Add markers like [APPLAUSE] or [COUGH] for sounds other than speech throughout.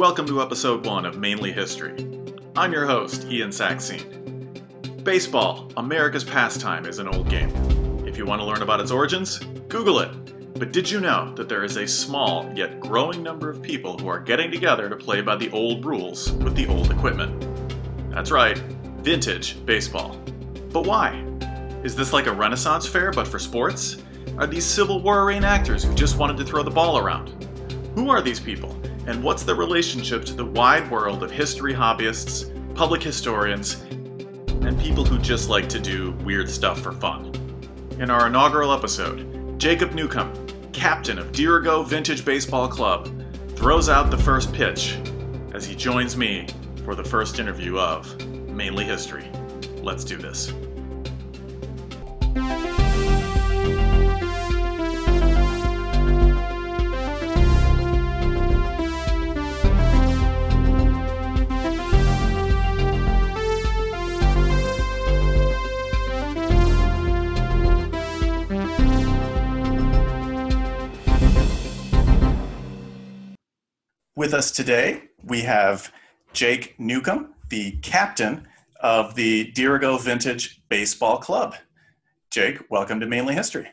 Welcome to episode one of Mainly History. I'm your host, Ian Saxine. Baseball, America's pastime, is an old game. If you want to learn about its origins, Google it. But did you know that there is a small yet growing number of people who are getting together to play by the old rules with the old equipment? That's right, vintage baseball. But why? Is this like a Renaissance fair but for sports? Are these Civil War reenactors who just wanted to throw the ball around? Who are these people, and what's their relationship to the wide world of history hobbyists, public historians, and people who just like to do weird stuff for fun? In our inaugural episode, Jacob Newcomb, captain of Dirigo Vintage Baseball Club, throws out the first pitch as he joins me for the first interview of Mainly History. Let's do this. With us today, we have Jake Newcomb, the captain of the Dirigo Vintage Baseball Club. Jake, welcome to Mainly History.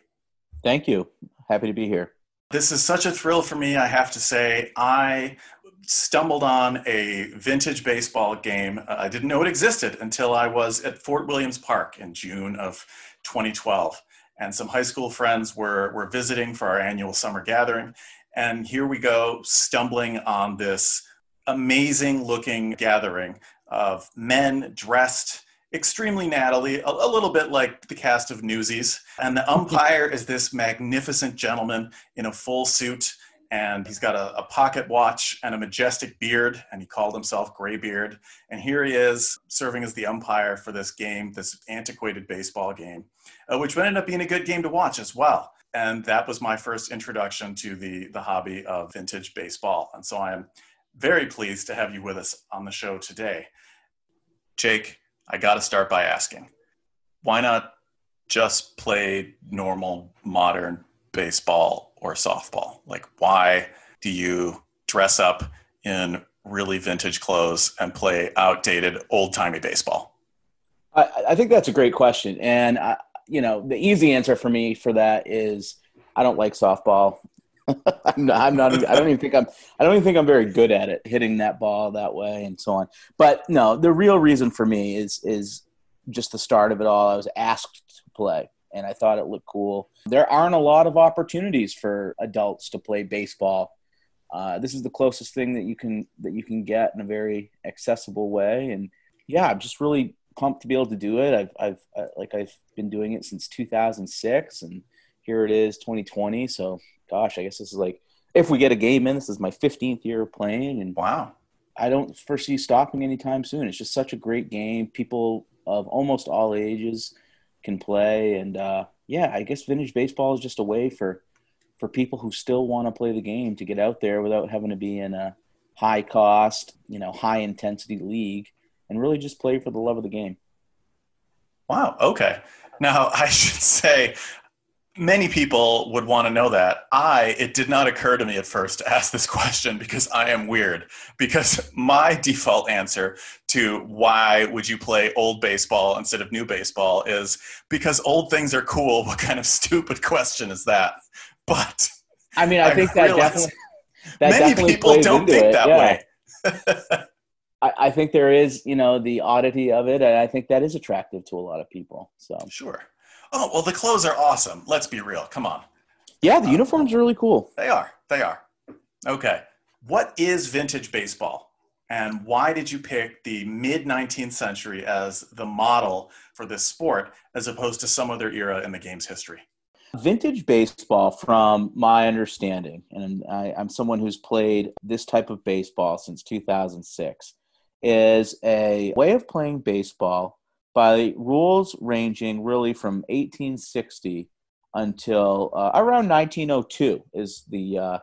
Thank you. Happy to be here. This is such a thrill for me, I have to say. I stumbled on a vintage baseball game. I didn't know it existed until I was at Fort Williams Park in June of 2012. And some high school friends were, were visiting for our annual summer gathering. And here we go, stumbling on this amazing looking gathering of men dressed extremely nattily, a, a, little bit like the cast of Newsies. And the umpire is this magnificent gentleman in a full suit. And he's got a, a, pocket watch and a majestic beard, and he called himself Graybeard. And here he is serving as the umpire for this game, this antiquated baseball game, uh, which ended up being a good game to watch as well and that was my first introduction to the the hobby of vintage baseball. And so i am very pleased to have you with us on the show today. Jake i got to start by asking why not just play normal modern baseball or softball? Like why do you dress up in really vintage clothes and play outdated old-timey baseball? I, I think that's a great question. And I, you know, the easy answer for me for that is I don't like softball. [LAUGHS] I'm, not, I'm not. I don't even think I'm. I don't even think I'm very good at it, hitting that ball that way and so on. But no, the real reason for me is is just the start of it all. I was asked to play, and I thought it looked cool. There aren't a lot of opportunities for adults to play baseball. Uh, this is the closest thing that you can that you can get in a very accessible way, and yeah, I'm just really pumped to be able to do it. I've, I've uh, like I've been doing it since 2006, and here it is, 2020. So, gosh, I guess this is like if we get a game in, this is my 15th year of playing, and wow, I don't foresee stopping anytime soon. It's just such a great game. People of almost all ages can play, and uh, yeah, I guess vintage baseball is just a way for for people who still want to play the game to get out there without having to be in a high cost, you know, high intensity league and really just play for the love of the game. Wow. Okay. Now, [LAUGHS] I should say, many people would want to know that. I, it did not occur to me at first to [LAUGHS] ask this question because I am weird. Because [LAUGHS] my default answer to why would you play old baseball instead of new baseball is because old things are cool. What kind of stupid question is that? But I mean, I, I think that definitely. That many definitely people don't think it. that yeah. way. I, I, think there is, you know, the oddity of it, and I think that is attractive to a lot of people. So sure. Oh well, the clothes are awesome. Let's be real. Come on. Yeah, the um, uniforms are really cool. They are. They are. Okay. What is vintage baseball, and why did you pick the mid 19th century as the model for this sport, as opposed to some other era in the game's history? Vintage baseball, from my understanding, and I, I'm someone who's played this type of baseball since 2006 is a way of playing baseball by rules ranging really from 1860 until uh, around 1902 is the uh,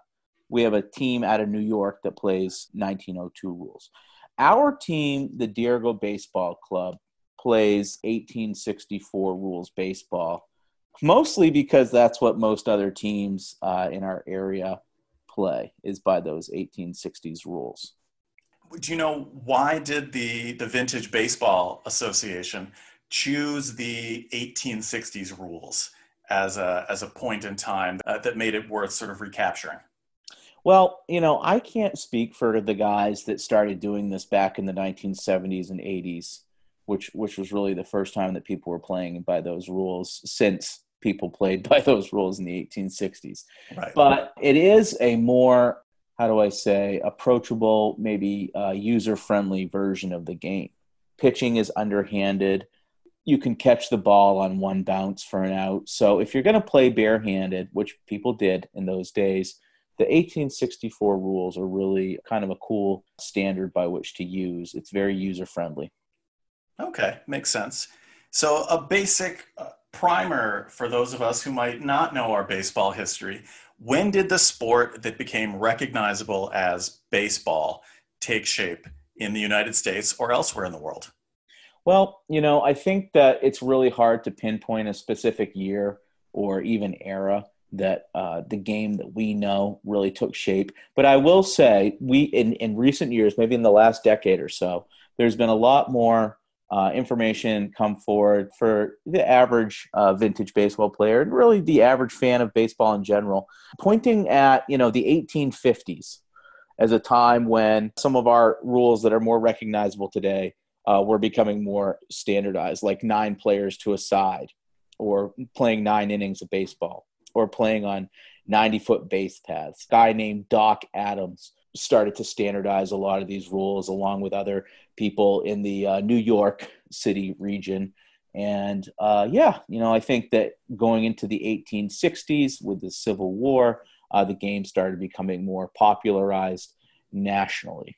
we have a team out of New York that plays 1902 rules. Our team, the Dirigo Baseball Club, plays 1864 rules baseball, mostly because that's what most other teams uh, in our area play is by those 1860s rules. Do you know why did the the Vintage Baseball Association choose the 1860s rules as a as a point in time uh, that made it worth sort of recapturing? Well, you know, I can't speak for the guys that started doing this back in the 1970s and 80s, which which was really the first time that people were playing by those rules since people played [LAUGHS] by those rules in the 1860s. Right. But it is a more how do I say approachable, maybe uh, user friendly version of the game. Pitching is underhanded. You can catch the ball on one bounce for an out. So if you're going to play barehanded, which people did in those days, the 1864 rules are really kind of a cool standard by which to use. It's very user friendly. Okay, makes sense. So, a basic uh, primer for those of us who might not know our baseball history. When did the sport that became recognizable as baseball take shape in the United States or elsewhere in the world? Well, you know, I think that it's really hard to pinpoint a specific year or even era that uh, the game that we know really took shape. But I will say, we in, in recent years, maybe in the last decade or so, there's been a lot more uh, information come forward for the average uh, vintage baseball player and really the average fan of baseball in general, pointing at you know the 1850s as a time when some of our rules that are more recognizable today uh, were becoming more standardized, like nine players to a side, or playing nine innings of baseball or playing on 90 foot base paths. Guy named Doc Adams started to standardize a lot of these rules along with other people in the uh, New York City region. And uh, yeah, you know, I think that going into the 1860s with the Civil War, uh, the game started becoming more popularized nationally.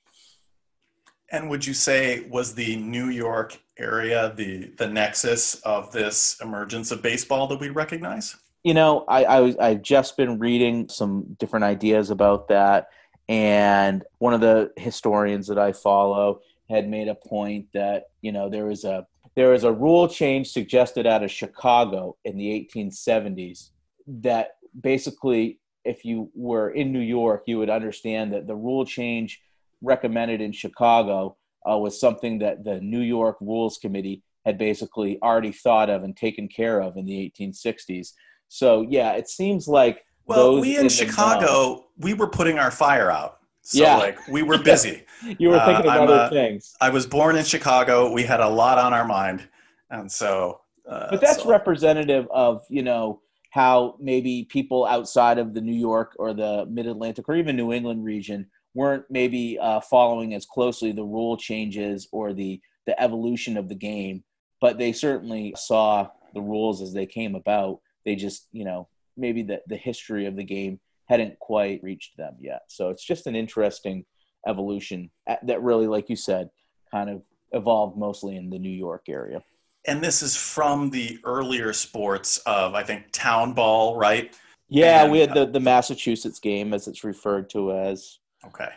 And would you say was the New York area the the nexus of this emergence of baseball that we recognize? you know, I, I was I've just been reading some different ideas about that, and one of the historians that I follow had made a point that you know there was a there was a rule change suggested out of Chicago in the 1870s that basically if you were in New York you would understand that the rule change recommended in Chicago uh, was something that the New York Rules Committee had basically already thought of and taken care of in the 1860s. So yeah, it seems like well, we in, in Chicago, we were putting our fire out. So yeah. like we were [LAUGHS] busy. you were thinking uh, of other things. I was born in Chicago. We had a lot on our mind, and so. Uh, but that's so. representative of you know how maybe people outside of the New York or the Mid Atlantic or even New England region weren't maybe uh, following as closely the rule changes or the the evolution of the game, but they certainly saw the rules as they came about they just you know maybe the, the history of the game hadn't quite reached them yet. So it's just an interesting evolution that really like you said kind of evolved mostly in the new york area. And this is from the earlier sports of i think town ball right? Yeah and, we had the, uh, the massachusetts game as it's referred to as. Okay.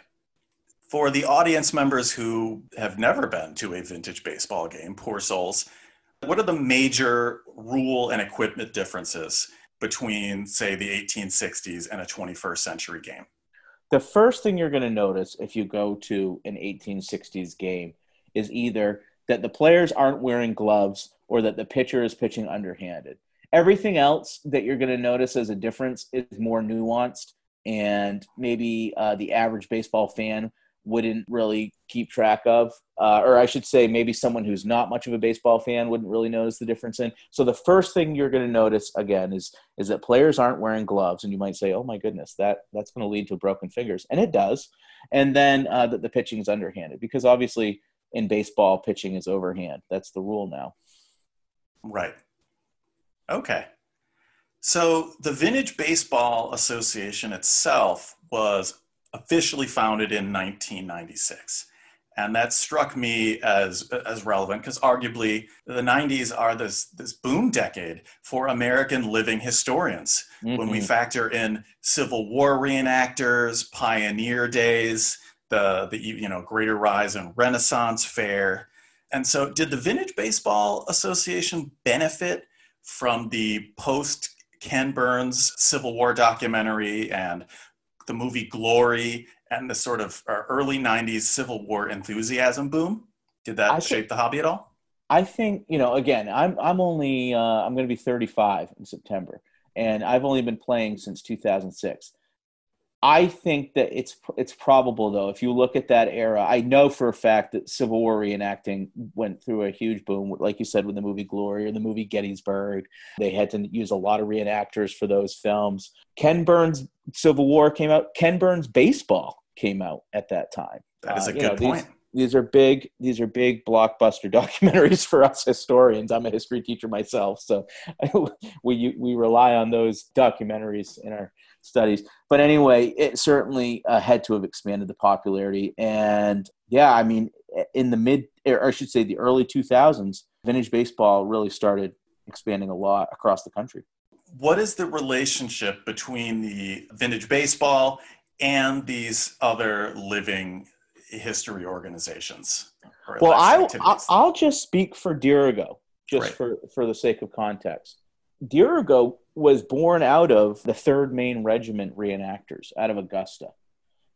For the audience members who have never been to a vintage baseball game poor souls what are the major rule and equipment differences between, say, the 1860s and a 21st century game? The first thing you're going to notice if you go to an 1860s game is either that the players aren't wearing gloves or that the pitcher is pitching underhanded. Everything else that you're going to notice as a difference is more nuanced, and maybe uh, the average baseball fan wouldn't really keep track of, uh, or I should say, maybe someone who's not much of a baseball fan wouldn't really notice the difference in. So the first thing you're going to notice again is is that players aren't wearing gloves, and you might say, "Oh my goodness, that that's going to lead to broken fingers," and it does. And then uh, that the pitching is underhanded because obviously in baseball pitching is overhand. That's the rule now. Right. Okay. So the Vintage Baseball Association itself was officially founded in 1996 and that struck me as as relevant because arguably the 90s are this this boom decade for American living historians mm-hmm. when we mm-hmm. factor in Civil War reenactors, pioneer days, the the you know greater rise in Renaissance fair. And so did the Vintage Baseball Association benefit from the post Ken Burns Civil War documentary and the movie Glory and the sort of uh, early 90s Civil War enthusiasm boom? Did that I shape think, the hobby at all? I think, you know, again, I'm, I'm only, uh, I'm going to be 35 in September, and I've only been playing since 2006. I think that it's it's probable though. If you look at that era, I know for a fact that Civil War reenacting went through a huge boom, like you said, with the movie Glory or the movie Gettysburg. They had to use a lot of reenactors for those films. Ken Burns' Civil War came out. Ken Burns' Baseball came out at that time. That is a uh, good know, point. These, these are big these are big blockbuster [LAUGHS] documentaries for us historians i'm a history teacher myself so [LAUGHS] we we rely on those documentaries in our studies. But anyway, it certainly uh, had to have expanded the popularity. And yeah, I mean, in the mid, or I should say, the early 2000s, vintage baseball really started expanding a lot across the country. What is the relationship between the vintage baseball and these other living history organizations? Well, I, I'll just speak for Dirigo, just right. for, for the sake of context. Dirigo was born out of the 3rd Maine Regiment reenactors out of Augusta.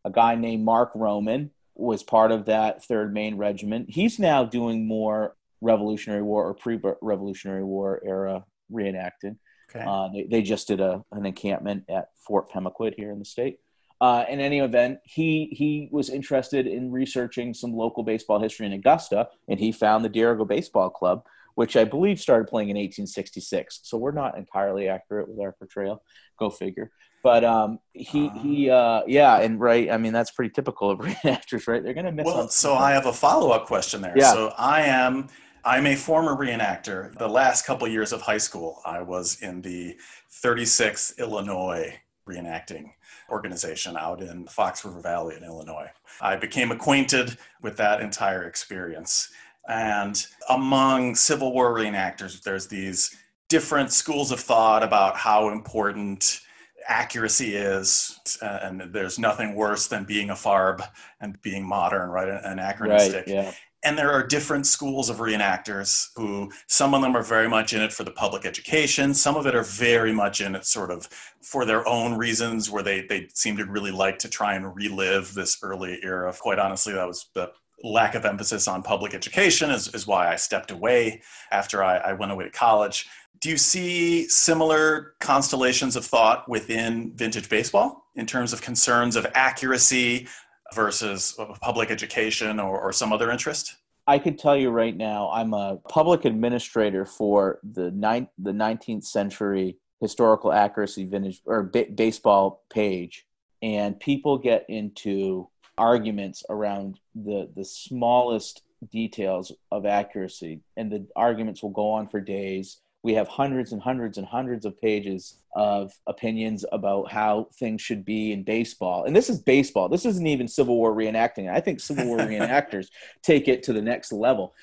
A guy named Mark Roman was part of that 3rd Maine Regiment. He's now doing more Revolutionary War or pre Revolutionary War era reenacting. Okay. Uh, they, they, just did a, an encampment at Fort Pemaquid here in the state. Uh, in any event, he he was interested in researching some local baseball history in Augusta, and he found the Dirigo Baseball Club, which I believe started playing in 1866. So we're not entirely accurate with our portrayal. Go figure. But um, he uh, he uh, yeah, and right. I mean, that's pretty typical of [LAUGHS] reenactors, right? They're going to miss. Well, so I have a follow up question there. Yeah. So I am. I'm a former reenactor. The last couple years of high school, I was in the 36th Illinois reenacting organization out in Fox River Valley in Illinois. I became acquainted with that entire experience. And among Civil War reenactors, there's these different schools of thought about how important accuracy is. And there's nothing worse than being a farb and being modern, right? Anachronistic. Right, yeah. And there are different schools of reenactors who, some of them are very much in it for the public education. Some of it are very much in it sort of for their own reasons, where they, they seem to really like to try and relive this early era. Quite honestly, that was the lack of emphasis on public education is, is why I stepped away after I, I went away to college. Do you see similar constellations of thought within vintage baseball in terms of concerns of accuracy versus public education or, or some other interest? I can tell you right now, I'm a public administrator for the, ni- the 19th century historical accuracy vintage or b- baseball page, and people get into arguments around the the smallest details of accuracy. And the arguments will go on for days we have hundreds and hundreds and hundreds of pages of opinions about how things should be in baseball. And this is baseball. This isn't even civil war reenacting. I think civil war [LAUGHS] reenactors take it to the next level.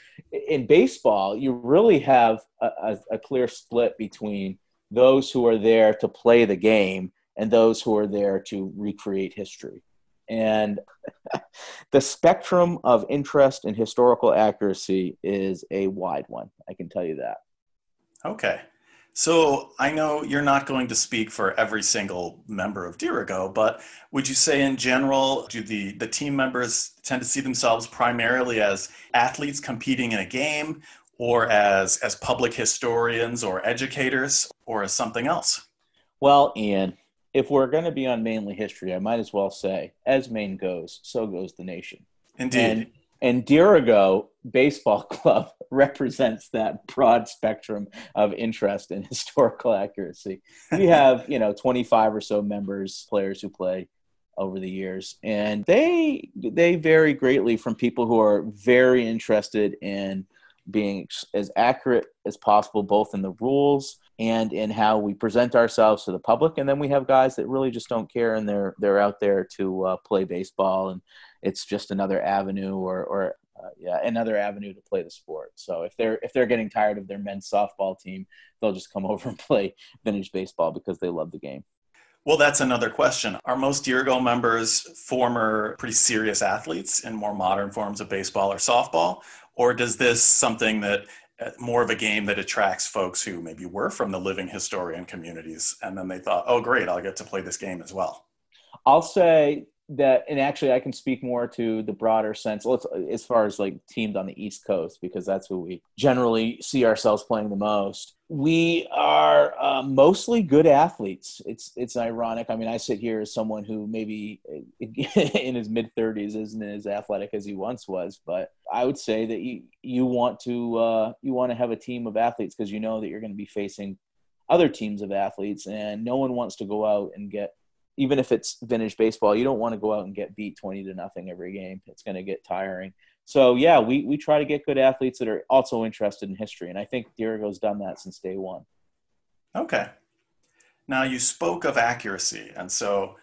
In baseball you really have a, a, a clear split between those who are there to play the game and those who are there to recreate history. And [LAUGHS] the spectrum of interest in historical accuracy is a wide one. I can tell you that. Okay. So I know you're not going to speak for every single member of Dirigo, but would you say in general, do the, the team members tend to see themselves primarily as athletes competing in a game or as, as public historians or educators or as something else? Well, Ian, if we're going to be on mainly history, I might as well say, as Maine goes, so goes the nation. Indeed. And, and Dirigo Baseball [LAUGHS] Club represents that broad spectrum of interest in [LAUGHS] historical accuracy. We [LAUGHS] have, you know, 25 or so members, players who play over the years, and they they vary greatly from people who are very interested in being as accurate as possible, both in the rules and in how we present ourselves to the public. And then we have guys that really just don't care, and they're they're out there to uh, play baseball, and it's just another avenue or or uh, yeah another avenue to play the sport. So if they're if they're getting tired of their men's softball team, they'll just come [LAUGHS] over and play vintage baseball because they love the game. Well, that's another question. Are most Dirigo members former pretty serious athletes in more modern forms of baseball or softball? Or does this something that uh, more of a game that attracts folks who maybe were from the living historian communities and then they thought oh great i'll get to play this game as well I'll say that, and actually, I can speak more to the broader sense. As far as like teams on the East Coast, because that's who we generally see ourselves playing the most. We are uh, mostly good athletes. It's it's ironic. I mean, I sit here as someone who maybe [LAUGHS] in his mid thirties isn't as athletic as he once was, but I would say that you you want to uh, you want to have a team of athletes because you know that you're going to be facing other teams of athletes, and no one wants to go out and get even if it's vintage baseball, you don't want to go out and get beat 20 to nothing every game. It's going to get tiring. So yeah, we, we try to get good athletes that are also interested in history. And I think Dirigo's done that since day one. Okay. Now you spoke of accuracy. And so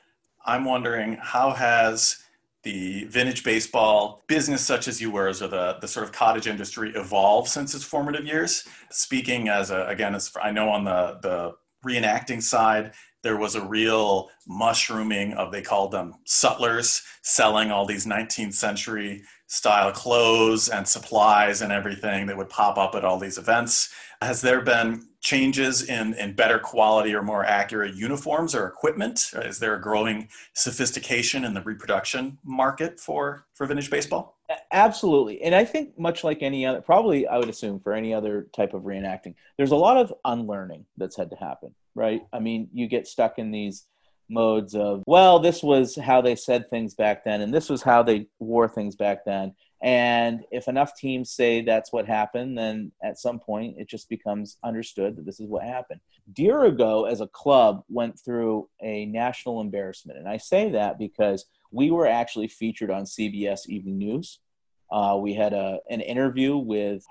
I'm wondering how has the vintage baseball business such as you were, or the, the sort of cottage industry evolved since its formative years? Speaking as a, again, as I know on the, the reenacting side, there was a real mushrooming of they called them sutlers selling all these 19th century style clothes and supplies and everything that would pop up at all these events. Has there been changes in, in better quality or more accurate uniforms or equipment? Is there a growing sophistication in the reproduction market for for vintage baseball absolutely and i think much like any other probably i would assume for any other type of reenacting there's a lot of unlearning that's had to happen right? I mean, you get stuck in these modes of, well, this was how they said things back then, and this was how they wore things back then. And if enough teams say that's what happened, then at some point it just becomes understood that this is what happened. Dirigo, as a club, went through a national embarrassment. And I say that because we were actually featured on CBS Evening News. Uh, we had a, an interview with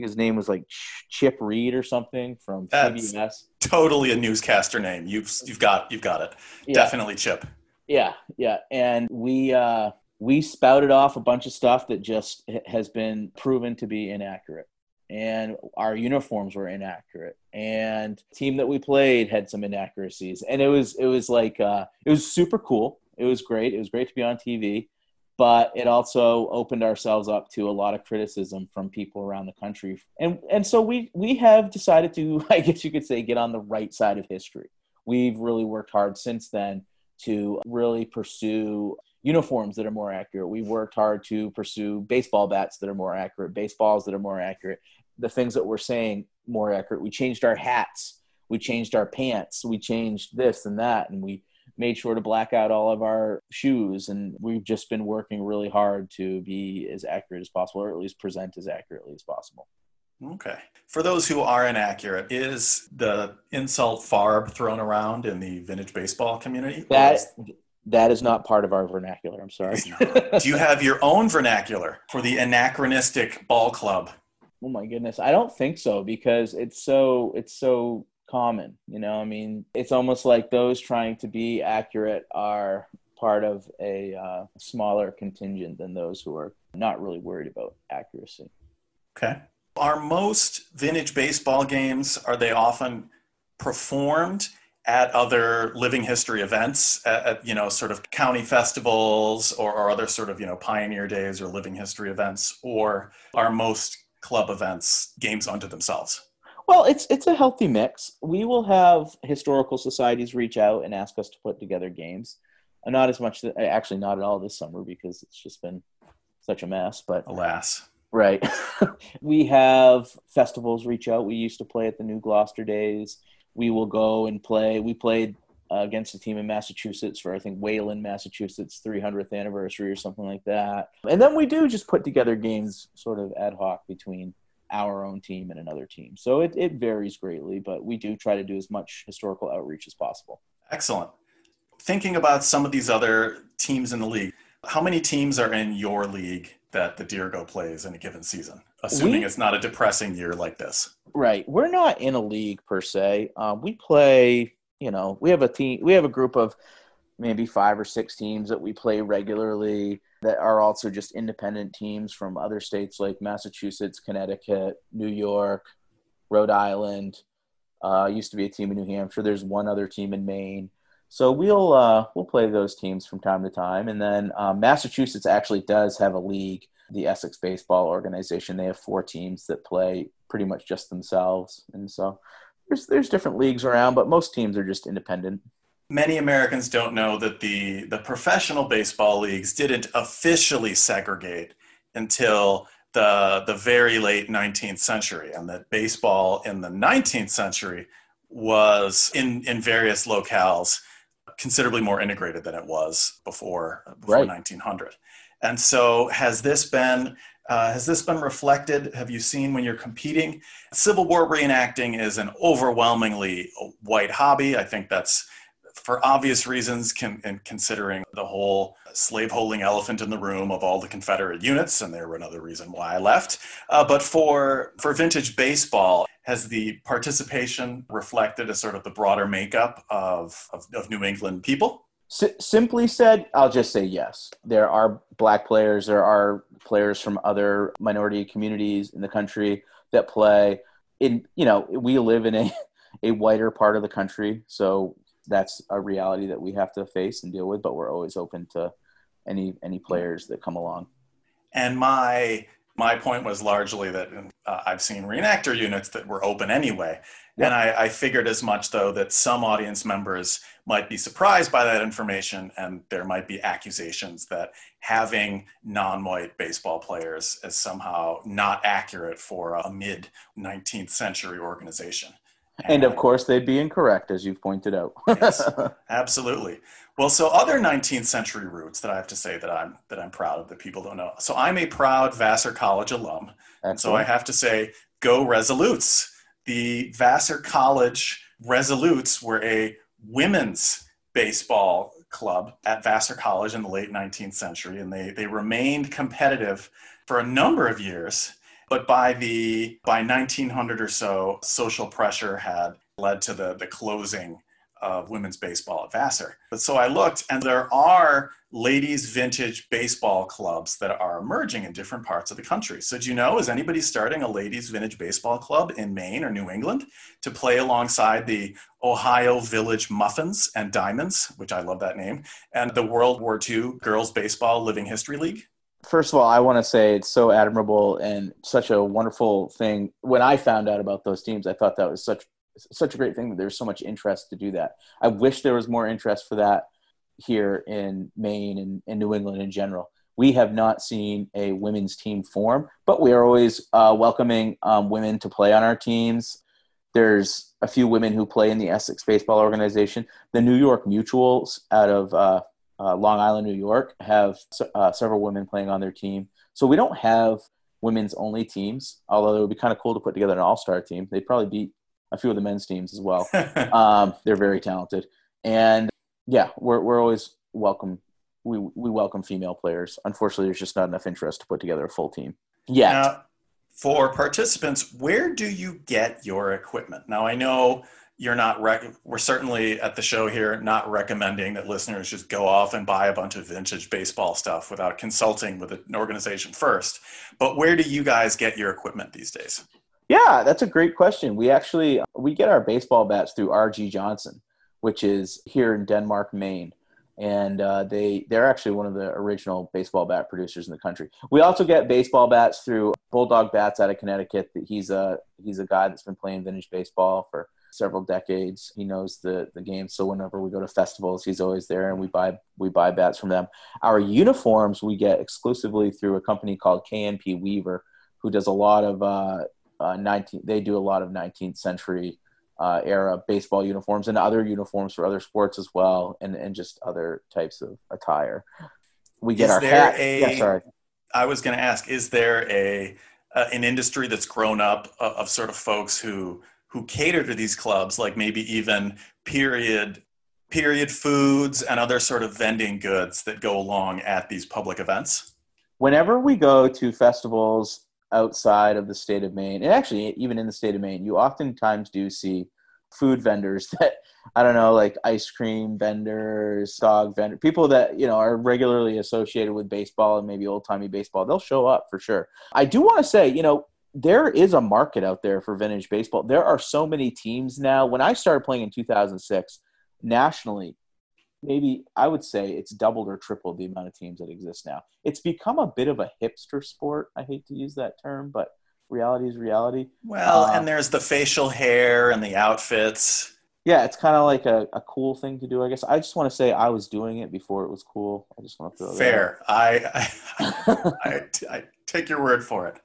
think his name was like Chip Reid or something from That's CBS. Totally a newscaster name. You've you've got you've got it. Yeah. Definitely Chip. Yeah, yeah, and we uh, we spouted off a bunch of stuff that just has been proven to be inaccurate. And our uniforms were inaccurate, and team that we played had some inaccuracies, and it was it was like uh, it was super cool. It was great. It was great to be on TV but it also opened ourselves up to a lot of criticism from people around the country. And and so we we have decided to [LAUGHS] i guess you could say get on the right side of history. We've really worked hard since then to really pursue uniforms that are more accurate. We've worked hard to pursue baseball bats that are more accurate baseballs that are more accurate the things that we're saying more accurate. We changed our hats. We changed our pants. We changed this and that. And we made sure to black out all of our shoes and we've just been working really hard to be as accurate as possible or at least present as accurately as possible. Okay. For those who are inaccurate is the insult farb thrown around in the vintage baseball community? That that is not part of our vernacular i'm sorry. [LAUGHS] Do you have your own vernacular for the anachronistic ball club? Oh my goodness i don't think so because it's so it's so common. You know, I mean, it's almost like those trying to be accurate are part of a uh, smaller contingent than those who are not really worried about accuracy. Okay. Are most vintage baseball games are they often performed at other living history events at, at you know sort of county festivals or, or other sort of you know pioneer days or living history events or are most club events games unto themselves well, it's it's a healthy mix. We will have historical societies reach out and ask us to put together games. Uh, not as much, actually, not at all this summer because it's just been such a mess. But alas, right. [LAUGHS] we have festivals reach out. We used to play at the New Gloucester Days. We will go and play. We played uh, against a team in Massachusetts for I think Wayland, Massachusetts 300th anniversary or something like that. And then we do just put together games sort of ad hoc between our own team and another team. So it, it varies greatly, but we do try to do as much historical outreach as possible. Excellent. Thinking about some of these other teams in the league, how many teams are in your league that the Dirigo plays in a given season, assuming we, it's not a depressing year like this? Right. We're not in a league per se. Um, we play, you know, we have a team, we have a group of maybe five or six teams that we play regularly that are also just independent teams from other states like Massachusetts, Connecticut, New York, Rhode Island. Uh, used to be a team in New Hampshire. There's one other team in Maine. So we'll uh, we'll play those teams from time to time. And then um, Massachusetts actually does have a league, the Essex Baseball Organization. They have four teams that play pretty much just themselves. And so there's there's different leagues around, but most teams are just independent. Many Americans don't know that the, the professional baseball leagues didn't officially segregate until the, the very late 19th century, and that baseball in the 19th century was in, in various locales considerably more integrated than it was before, before right. 1900. And so, has this been uh, has this been reflected? Have you seen when you're competing? Civil War reenacting is an overwhelmingly white hobby. I think that's for obvious reasons, con- and considering the whole slave-holding elephant in the room of all the Confederate units, and they were another reason why I left. Uh, but for for vintage baseball, has the participation reflected a sort of the broader makeup of, of, of New England people? S- simply said, I'll just say yes. There are black players, there are players from other minority communities in the country that play. In you know, we live in a a whiter part of the country, so that's a reality that we have to face and deal with. But we're always open to any any players that come along. And my my point was largely that uh, I've seen reenactor units that were open anyway. And I, I, figured as much, though, that some audience members might be surprised by that information, and there might be accusations that having non white baseball players is somehow not accurate for a mid 19th century organization. And, of course, they'd be incorrect, as you've pointed out. [LAUGHS] yes, absolutely. Well, so other 19th century roots that I have to say that I'm that I'm proud of that people don't know. So I'm a proud Vassar College alum. And so I have to say, go Resolutes. The Vassar College Resolutes were a women's baseball club at Vassar College in the late 19th century, and they, they remained competitive for a number of years. But by the by 1900 or so, social pressure had led to the, the closing of women's baseball at Vassar. But so I looked, and there are ladies' vintage baseball clubs that are emerging in different parts of the country. So, do you know, is anybody starting a ladies' vintage baseball club in Maine or New England to play alongside the Ohio Village Muffins and Diamonds, which I love that name, and the World War II Girls Baseball Living History League? First of all, I want to say it's so admirable and such a wonderful thing. When I found out about those teams, I thought that was such such a great thing that there's so much interest to do that. I wish there was more interest for that here in Maine and, in New England in general. We have not seen a women's team form, but we are always uh, welcoming um, women to play on our teams. There's a few women who play in the Essex Baseball Organization. The New York Mutuals out of uh, uh, Long Island, New York, have uh, several women playing on their team. So we don't have women's only teams, although it would be kind of cool to put together an all star team. They'd probably beat a few of the men's teams as well. [LAUGHS] um, they're very talented, and yeah, we're we're always welcome. We we welcome female players. Unfortunately, there's just not enough interest to put together a full team. Now, for participants, where do you get your equipment? Now, I know you're not rec- we're certainly at the show here not recommending that listeners just go off and buy a bunch of vintage baseball stuff without consulting with an organization first but where do you guys get your equipment these days yeah, that's a great question. We actually we get our baseball bats through RG Johnson, which is here in Denmark, Maine, and uh, they they're actually one of the original baseball bat producers in the country. We also get baseball bats through Bulldog Bats out of Connecticut. He's a he's a guy that's been playing vintage baseball for several decades. He knows the the game, so whenever we go to festivals, he's always there, and we buy we buy bats from them. Our uniforms we get exclusively through a company called K&P Weaver, who does a lot of uh, uh, 19 they do a lot of 19th century uh, era baseball uniforms and other uniforms for other sports as well and, and just other types of attire we get is our hat a, yeah, sorry i was going to ask is there a uh, an industry that's grown up of, of sort of folks who who cater to these clubs like maybe even period period foods and other sort of vending goods that go along at these public events whenever we go to festivals outside of the state of Maine, and actually even in the state of Maine, you oftentimes do see food vendors [LAUGHS] that I don't know, like ice cream vendors, dog vendor, people that you know are regularly associated with baseball and maybe old timey baseball. They'll show up for sure. I do want to say, you know, there is a market out there for vintage baseball. There are so many teams now. When I started playing in 2006, nationally, maybe I would say it's doubled or tripled the amount of teams that exist now. It's become a bit of a hipster sport. I hate to use that term, but reality is reality. Well, uh, and there's the facial hair and the outfits. yeah, it's kind of like a, a cool thing to do. I guess I just want to say I was doing it before it was cool. I just want to throw fair. I I, [LAUGHS] I, I take your word for it.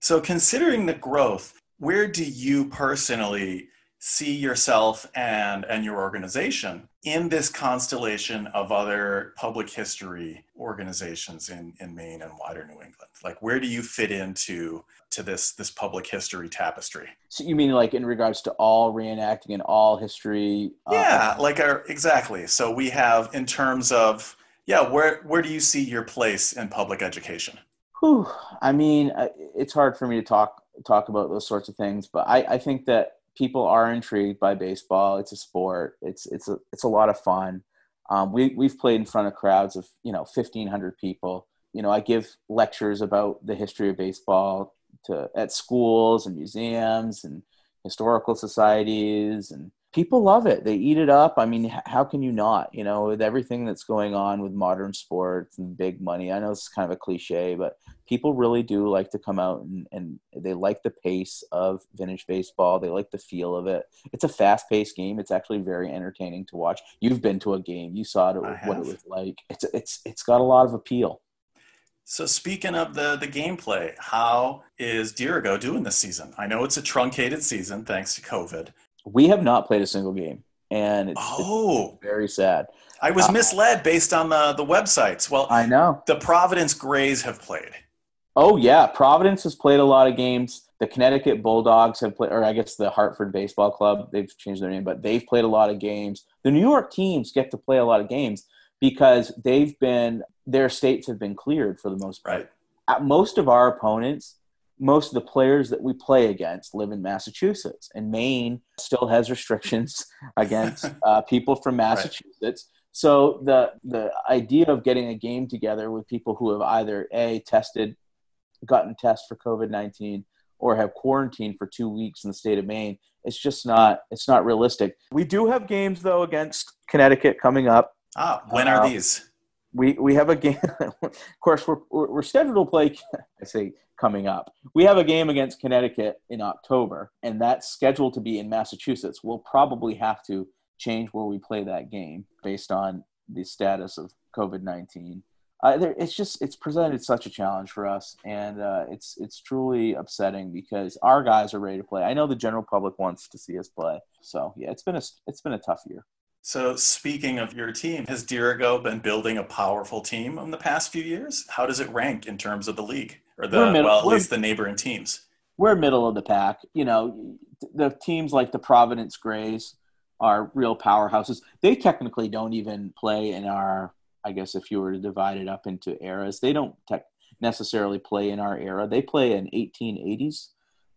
So, considering the growth, where do you personally see yourself and and your organization in this constellation of other public history organizations in in Maine and wider New England? Like, where do you fit into to this this public history tapestry? So you mean like in regards to all reenacting and all history? Uh, yeah, like our exactly. So we have in terms of yeah, where where do you see your place in public education? Whew, I mean, it's hard for me to talk talk about those sorts of things, but I, I think that people are intrigued by baseball. It's a sport. It's it's a it's a lot of fun. Um, we we've played in front of crowds of you know fifteen hundred people. You know, I give lectures about the history of baseball to at schools and museums and historical societies and people love it. They eat it up. I mean how can you not you know with everything that's going on with modern sports and big money i know it's kind of a cliche but people really do like to come out and, and they like the pace of vintage baseball. They like the feel of it. It's a fast-paced game. It's actually very entertaining to watch. You've been to a game. You saw it, what it was like. It's it's it's got a lot of appeal. So speaking of the the gameplay, how is Dirigo doing this season? I know it's a truncated season thanks to COVID. We have not played a single game, and it's, oh, it's very sad. I was uh, misled based on the the websites. Well, I know the Providence Grays have played. Oh yeah, Providence has played a lot of games. The Connecticut Bulldogs have played, or I guess the Hartford Baseball Club. They've changed their name, but they've played a lot of games. The New York teams get to play a lot of games because they've been their states have been cleared for the most part. Right. Most of our opponents, most of the players that we play against live in Massachusetts, and Maine still has restrictions [LAUGHS] against uh, people from Massachusetts. Right. So the the idea of getting a game together with people who have either a tested, gotten tests for COVID nineteen, or have quarantined for two weeks in the state of Maine, it's just not it's not realistic. We do have games though against Connecticut coming up. Ah, when are uh, these? We we have a game. [LAUGHS] of course, we're we're scheduled to play. [LAUGHS] I say coming up. We have a game against Connecticut in October, and that's scheduled to be in Massachusetts. We'll probably have to change where we play that game based on the status of COVID nineteen. Uh, it's just it's presented such a challenge for us, and uh, it's it's truly upsetting because our guys are ready to play. I know the general public wants to see us play, so yeah, it's been a it's been a tough year. So, speaking of your team, has Dirigo been building a powerful team in the past few years? How does it rank in terms of the league or the middle, well, at least the neighboring teams? We're middle of the pack. You know, the teams like the Providence Grays are real powerhouses. They technically don't even play in our. I guess if you were to divide it up into eras, they don't necessarily play in our era. They play an 1880s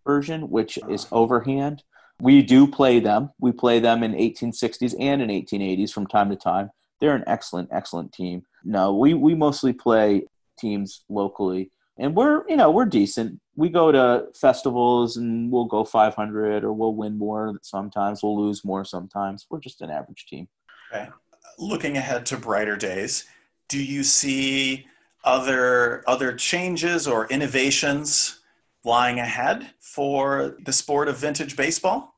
version, which is ah. overhand we do play them. We play them in 1860s and in 1880s from time to time. They're an excellent, excellent team. No, we, we mostly play teams locally, and we're you know we're decent. We go to festivals and we'll go 500 or we'll win more. Sometimes we'll lose more. Sometimes we're just an average team. Okay. Looking ahead to brighter days, do you see other other changes or innovations lying ahead for the sport of vintage baseball?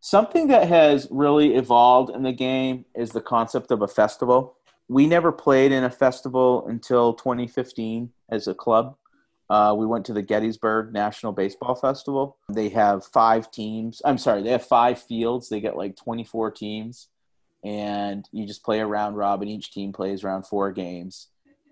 Something that has really evolved in the game is the concept of a festival. We never played in a festival until 2015 as a club. Uh, we went to the Gettysburg National Baseball Festival. They have five teams. I'm sorry, they have five fields. They get like 24 teams, and you just play a round robin. Each team plays around four games,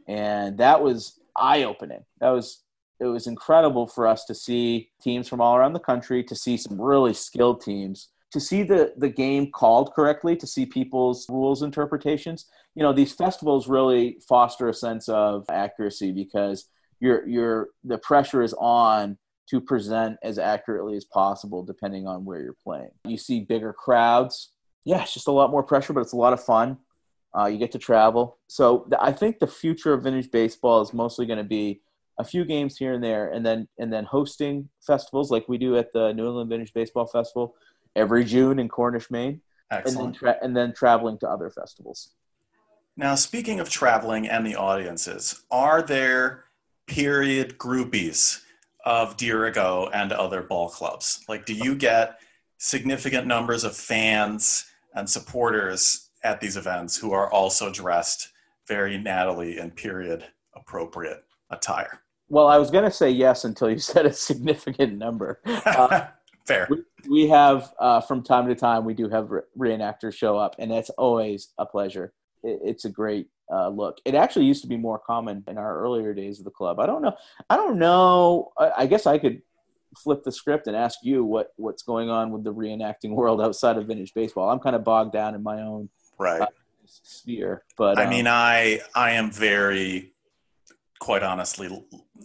and that was eye opening. That was it was incredible for us to see teams from all around the country, to see some really skilled teams, to see the, the game called correctly, to see people's rules interpretations. You know, these festivals really foster a sense of accuracy because you're, you're, the pressure is on to present as accurately as possible depending on where you're playing. You see bigger crowds. Yeah, it's just a lot more pressure, but it's a lot of fun. Uh, you get to travel. So th- I think the future of vintage baseball is mostly going to be a few games here and there, and then and then hosting festivals like we do at the New England Vintage Baseball Festival every June in Cornish, Maine, Excellent. and then tra- and then traveling to other festivals. Now, speaking of traveling and the audiences, are there period groupies of Dirigo and other ball clubs? Like, do you get significant numbers of fans and supporters at these events who are also dressed very nattily in period appropriate attire. Well, I was going to say yes until you [LAUGHS] said a significant number. Uh, [LAUGHS] Fair. We, we have, uh, from time to time, we do have re- reenactors show up, and that's always a pleasure. It, it's a great uh, look. It actually used to be more common in our earlier days of the club. I don't know. I don't know. I, I guess I could flip the script and ask you what what's going on with the reenacting world outside of vintage baseball. I'm kind of bogged down in my own right uh, sphere, but I um, mean, I I am very, quite honestly,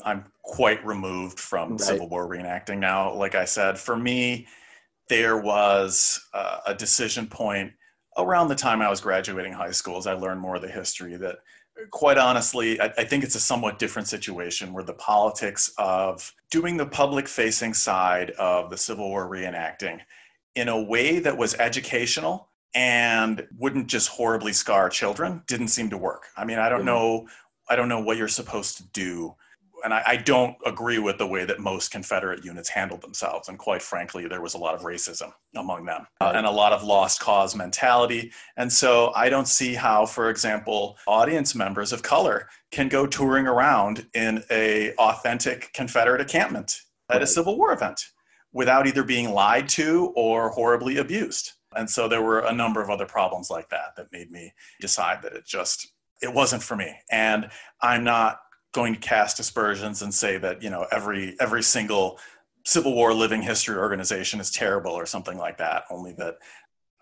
I'm quite removed from right. Civil War reenacting now. Like I said, for me, there was uh, a decision point around the time I was graduating high school as I learned more of the history that quite honestly, I, I, think it's a somewhat different situation where the politics of doing the public facing side of the Civil War reenacting in a way that was educational and wouldn't just horribly scar children didn't seem to work. I mean, I don't mm-hmm. know I don't know what you're supposed to do and I, I, don't agree with the way that most Confederate units handled themselves. And quite frankly, there was a lot of racism among them uh, and a lot of lost cause mentality. And so I don't see how, for example, audience members of color can go touring around in a authentic Confederate encampment at a Civil War event without either being lied to or horribly abused. And so there were a number of other problems like that that made me decide that it just it wasn't for me. And I'm not going to cast aspersions and say that you know every every single Civil War living history organization is terrible or something like that. Only that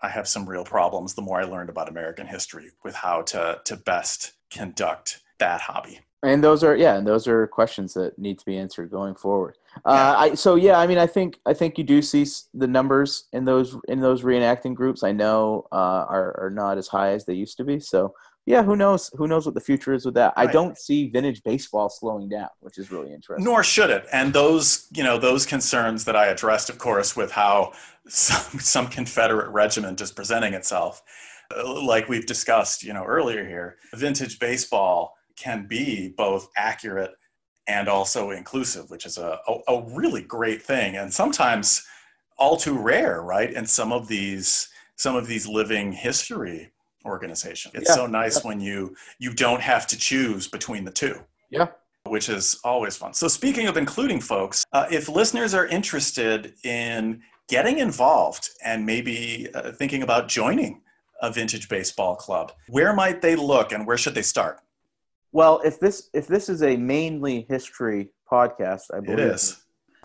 I have some real problems the more I learned about American history with how to to best conduct that hobby. And those are yeah, and those are questions that need to be answered going forward. Uh, I, so yeah, I mean, I think I think you do see the numbers in those in those reenacting groups. I know uh, are are not as high as they used to be. So yeah, who knows? Who knows what the future is with that? Right. I don't see vintage baseball slowing down, which is really interesting. Nor should it. And those, you know, those concerns that I addressed, of course, with how some, [LAUGHS] some Confederate regiment is presenting itself, uh, like we've discussed, you know, earlier here, vintage baseball can be both accurate and also inclusive, which is a, a, a really great thing, and sometimes all too rare, right? In some of these some of these living history organization. It's yeah. so nice yeah. when you you don't have to choose between the two. Yeah. Which is always fun. So speaking of including folks, uh, if listeners are interested in getting involved and maybe uh, thinking about joining a vintage baseball club, where might they look and where should they start? Well, if this if this is a mainly history podcast, I believe it is.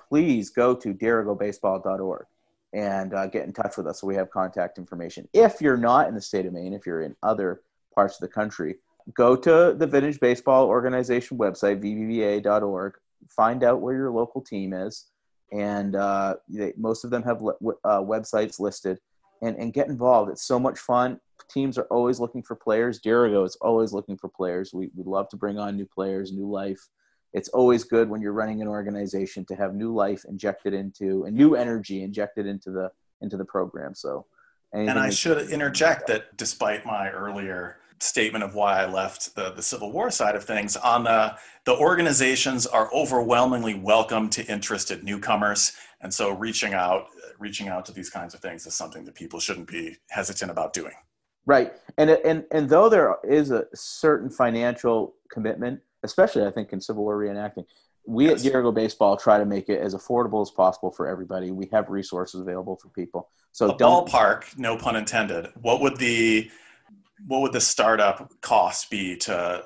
Please go to dirigobaseball.org and uh, get in touch with us so we have contact information. If you're not in the state of Maine, if you're in other parts of the country, go to the Vintage Baseball Organization website, vbba.org, find out where your local team is, and uh, they, most of them have uh, websites listed, and, and get involved. It's so much fun. Teams are always looking for players. Dirigo is always looking for players. We, we love to bring on new players, new life it's always good when you're running an organization to have new life injected into and new energy injected into the into the program. So and i should interject that despite my earlier statement of why i left the, the civil war side of things on the the organizations are overwhelmingly welcome to interested newcomers. And so reaching out reaching out to these kinds of things is something that people shouldn't be hesitant about doing. Right. And and and though there is a certain financial commitment especially I think in Civil War reenacting. We yes. at Dirigo Baseball try to make it as affordable as possible for everybody. We have resources available for people. So a ballpark, no pun intended. What would the what would the startup cost be to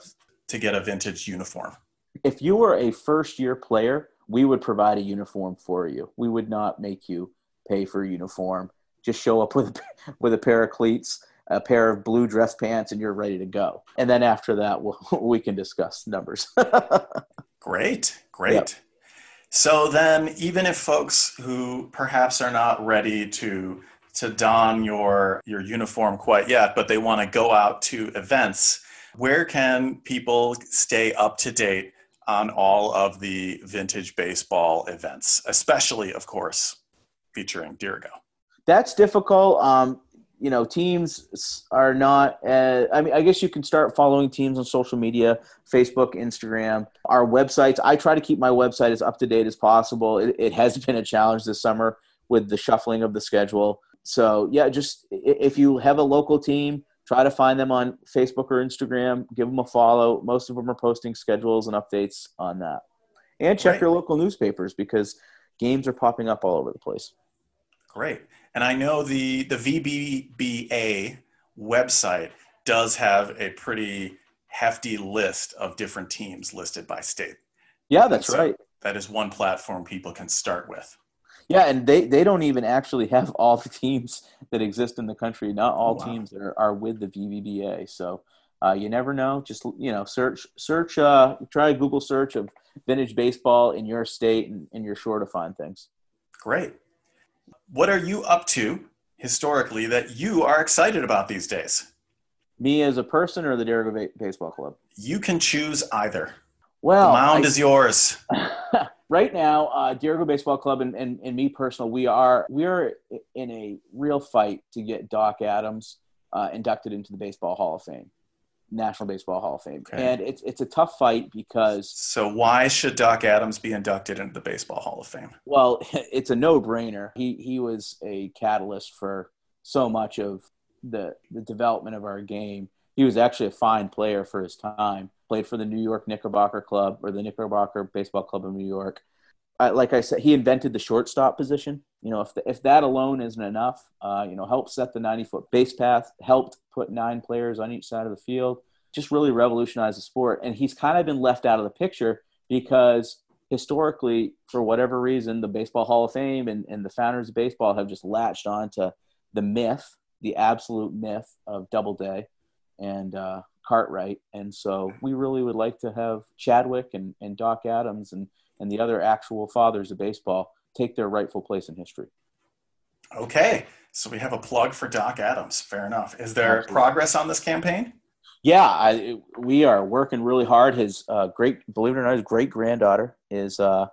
to get a vintage uniform? If you were a first year player, we would provide a uniform for you. We would not make you pay for a uniform. Just show up with [LAUGHS] with a pair of cleats a pair of blue dress pants and you're ready to go. And then after that, we'll, [LAUGHS] we can discuss numbers. [LAUGHS] great, great. Yep. So then, even if folks who perhaps are not ready to to don your your uniform quite yet, but they want to go out to events, where can people stay up to date on all of the vintage baseball events, especially, of course, featuring Dirigo? That's difficult. Um, you know teams are not uh, i mean i guess you can start following teams on social media facebook instagram our websites i try to keep my website as up to date as possible it, it has [LAUGHS] been a challenge this summer with the shuffling of the schedule. So yeah, just if you have a local team, try to find them on Facebook or Instagram. Give them a follow. Most of them are posting schedules and updates on that. And check right. your local newspapers because games are popping up all over the place. Great. And I know the the VBBA website does have a pretty hefty list of different teams listed by state. Yeah, that's so right. That is one platform people can start with. Yeah, and they, they don't even actually have [LAUGHS] all the teams that exist in the country. Not all wow. teams are, are with the VBBA. So uh, you never know. Just you know, search search. Uh, try a Google search of vintage baseball in your state, and, and you're sure to find things. Great. What are you up to historically that you are excited about these days? Me as a person or the Dirigo Baseball Club? You can choose either. Well, the mound I, is yours. [LAUGHS] right now, uh, Dirigo Baseball Club and, and, and me personal, we are we are in a real fight to get Doc Adams uh, inducted into the Baseball Hall of Fame. National Baseball Hall of Fame. Okay. And it's it's a tough fight because So why should Doc Adams be inducted into the Baseball Hall of Fame? Well, [LAUGHS] it's a no-brainer. He he was a catalyst for so much of the the development of our game. He was actually a fine player for his time. Played for the New York Knickerbocker Club or the Knickerbocker Baseball Club of New York. I, like I said, he invented the shortstop position. You know, if the, if that alone isn't enough, uh, you know, helped set the 90 foot base path, helped put nine players on each side of the field, just really revolutionized the sport. And he's kind of been left out of the picture because historically, for whatever reason, the Baseball Hall of Fame and, and the founders of baseball have just latched onto the myth, the absolute myth of Doubleday and uh, Cartwright. And so we really would like to have Chadwick and, and Doc Adams and and the other actual fathers of baseball take their rightful place in history. Okay, so we have a plug for Doc Adams. Fair enough. Is there Absolutely. progress on this campaign? Yeah, I, we are working really hard. His uh, great, believe it or not, his great granddaughter is uh,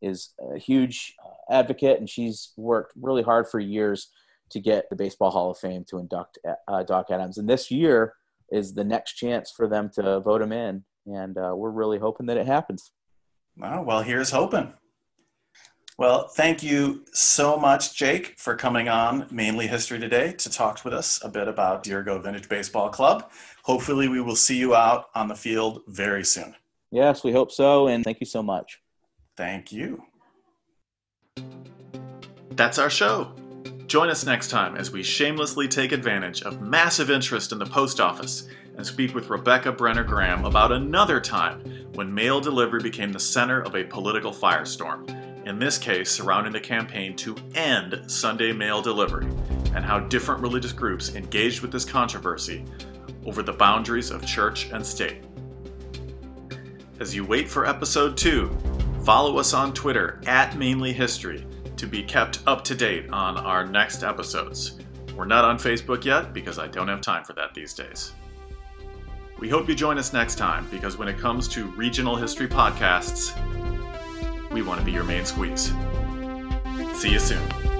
is a huge uh, advocate, and she's worked really hard for years to get the Baseball Hall of Fame to induct uh, Doc Adams. And this year is the next chance for them to vote him in, and uh, we're really hoping that it happens. Oh, well, here's hoping. Well, thank you so much, Jake, for coming on Mainly History today to talk with us a bit about Dirigo Vintage Baseball Club. Hopefully, we will see you out on the field very soon. Yes, we hope so, and thank you so much. Thank you. That's our show. Join us next time as we shamelessly take advantage of massive interest in the post office and speak with Rebecca Brenner Graham about another time when mail delivery became the center of a political firestorm, in this case surrounding the campaign to end Sunday mail delivery, and how different religious groups engaged with this controversy over the boundaries of church and state. As you wait for episode 2, follow us on Twitter at Mainly History to be kept up to date on our next episodes. We're not on Facebook yet because I don't have time for that these days. We hope you join us next time because when it comes to regional history podcasts, we want to be your main squeeze. See you soon.